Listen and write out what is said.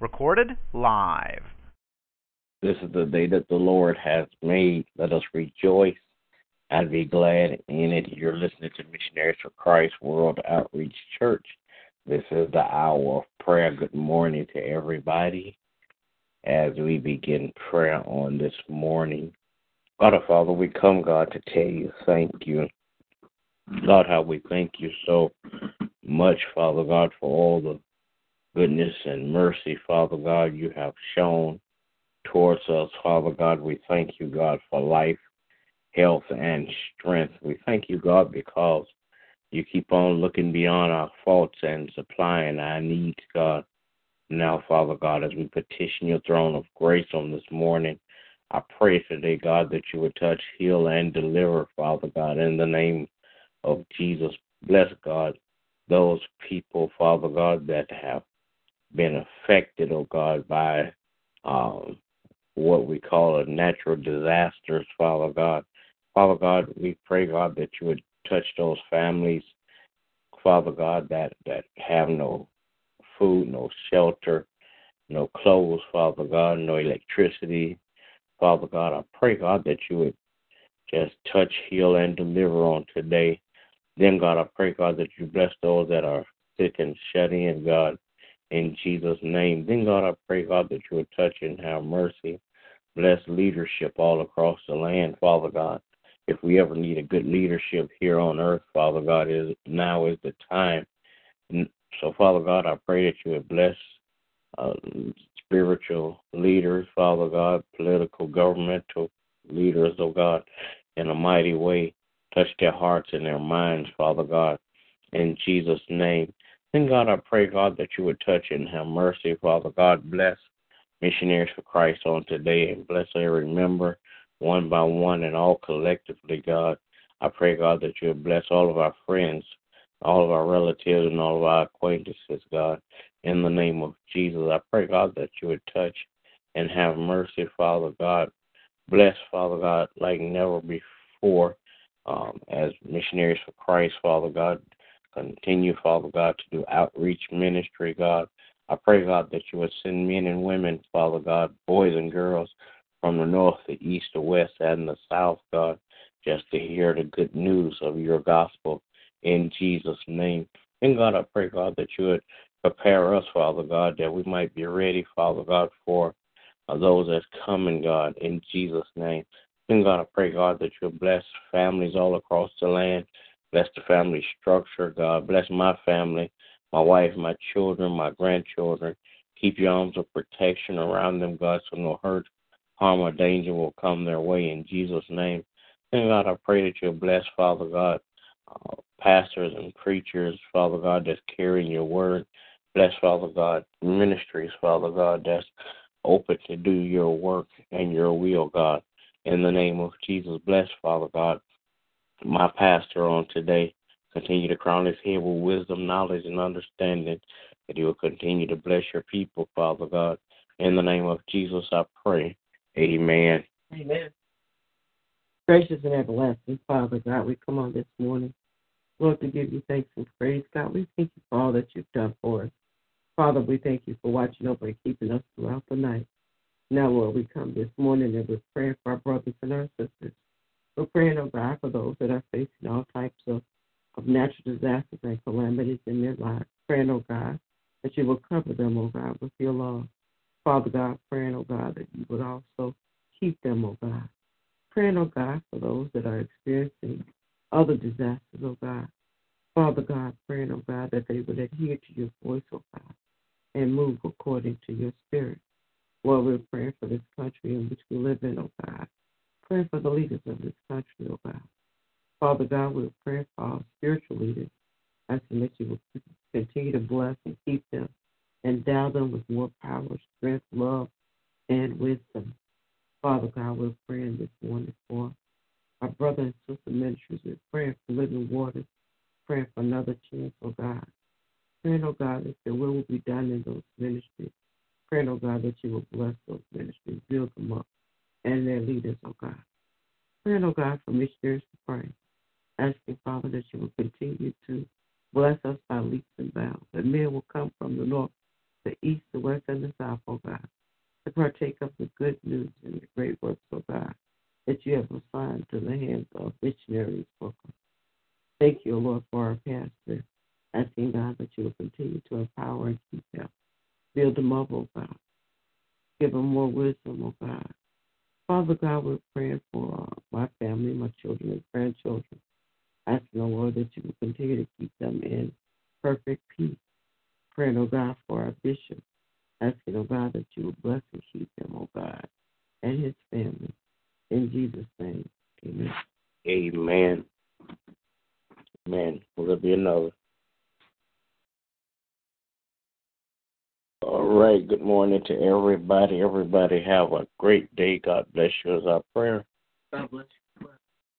Recorded live. This is the day that the Lord has made. Let us rejoice and be glad in it. You're listening to Missionaries for Christ World Outreach Church. This is the hour of prayer. Good morning to everybody as we begin prayer on this morning. Our Father, we come, God, to tell you thank you. God, how we thank you so much, Father God, for all the goodness and mercy, Father God, you have shown towards us, Father God. We thank you, God, for life, health, and strength. We thank you, God, because you keep on looking beyond our faults and supplying our needs, God. Now, Father God, as we petition your throne of grace on this morning, I pray today, God, that you would touch, heal, and deliver, Father God, in the name of Jesus. Bless, God, those people, Father God, that have been affected, oh God, by um, what we call a natural disasters, Father God. Father God, we pray, God, that you would touch those families, Father God, that, that have no food, no shelter, no clothes, Father God, no electricity. Father God, I pray, God, that you would just touch, heal, and deliver on today. Then, God, I pray, God, that you bless those that are sick and shut in, God, in Jesus' name. Then, God, I pray, God, that you would touch and have mercy. Bless leadership all across the land, Father God. If we ever need a good leadership here on earth, Father God, is now is the time. So, Father God, I pray that you would bless uh, spiritual leaders, Father God, political, governmental leaders, oh God, in a mighty way. Touch their hearts and their minds, Father God, in Jesus' name. Then, God, I pray, God, that you would touch and have mercy, Father God. Bless missionaries for Christ on today and bless every member one by one and all collectively, God. I pray, God, that you would bless all of our friends, all of our relatives, and all of our acquaintances, God. In the name of Jesus, I pray, God, that you would touch and have mercy, Father God. Bless, Father God, like never before, um, as missionaries for Christ, Father God. Continue, Father God, to do outreach ministry, God. I pray, God, that you would send men and women, Father God, boys and girls from the north, the east, the west, and the south, God, just to hear the good news of your gospel in Jesus' name. And God, I pray, God, that you would prepare us, Father God, that we might be ready, Father God, for those that's coming, God, in Jesus' name. And God, I pray, God, that you'll bless families all across the land Bless the family structure, God. Bless my family, my wife, my children, my grandchildren. Keep your arms of protection around them, God, so no hurt, harm, or danger will come their way in Jesus' name. And God, I pray that you'll bless, Father God, uh, pastors and preachers, Father God, that's carrying your word. Bless, Father God, ministries, Father God, that's open to do your work and your will, God. In the name of Jesus, bless, Father God, my pastor on today. Continue to crown his head with wisdom, knowledge, and understanding. That he will continue to bless your people, Father God. In the name of Jesus, I pray. Amen. Amen. Gracious and everlasting Father God, we come on this morning, Lord, to give you thanks and praise. God, we thank you for all that you've done for us. Father, we thank you for watching over and keeping us throughout the night. Now, Lord, we come this morning and we're praying for our brothers and our sisters. We're praying, oh God, for those that are facing all types of, of natural disasters and calamities in their lives. Praying, oh God, that you will cover them, oh God, with your love. Father God, praying, oh God, that you would also keep them, oh God. Praying, oh God, for those that are experiencing other disasters, oh God. Father God, praying, oh God, that they would adhere to your voice, oh God, and move according to your spirit. Lord, we're praying for this country in which we live in, oh God. Pray for the leaders of this country, oh God. Father God, we pray for our spiritual leaders, asking that you will continue to bless and keep them, endow them with more power, strength, love, and wisdom. Father God, we're praying this morning for our brother and sister ministries. We're praying for living waters, praying for another chance, oh God. Praying, oh God, that your will will be done in those ministries. Praying, oh God, that you will bless those ministries, build them up, and their leaders, oh God. Praying, oh God, for missionaries to pray. Asking, Father, that you will continue to bless us by leaps and bounds. That men will come from the north, the east, the west, and the south, O God, to partake of the good news and the great works, O God, that you have assigned to the hands of missionaries, O God. Thank you, O Lord, for our pastor. Asking God that you will continue to empower and keep him. Build him up, O God. Give him more wisdom, O God. Father God, we're praying for uh, my family, my children, and grandchildren. Asking, O Lord, that you will continue to keep them in perfect peace. Praying, O God, for our bishop. Asking, O God, that you will bless and keep him, O God, and his family. In Jesus' name, amen. Amen. Amen. Will there be another? All right. Good morning to everybody. Everybody have a great day. God bless you as our prayer. God bless.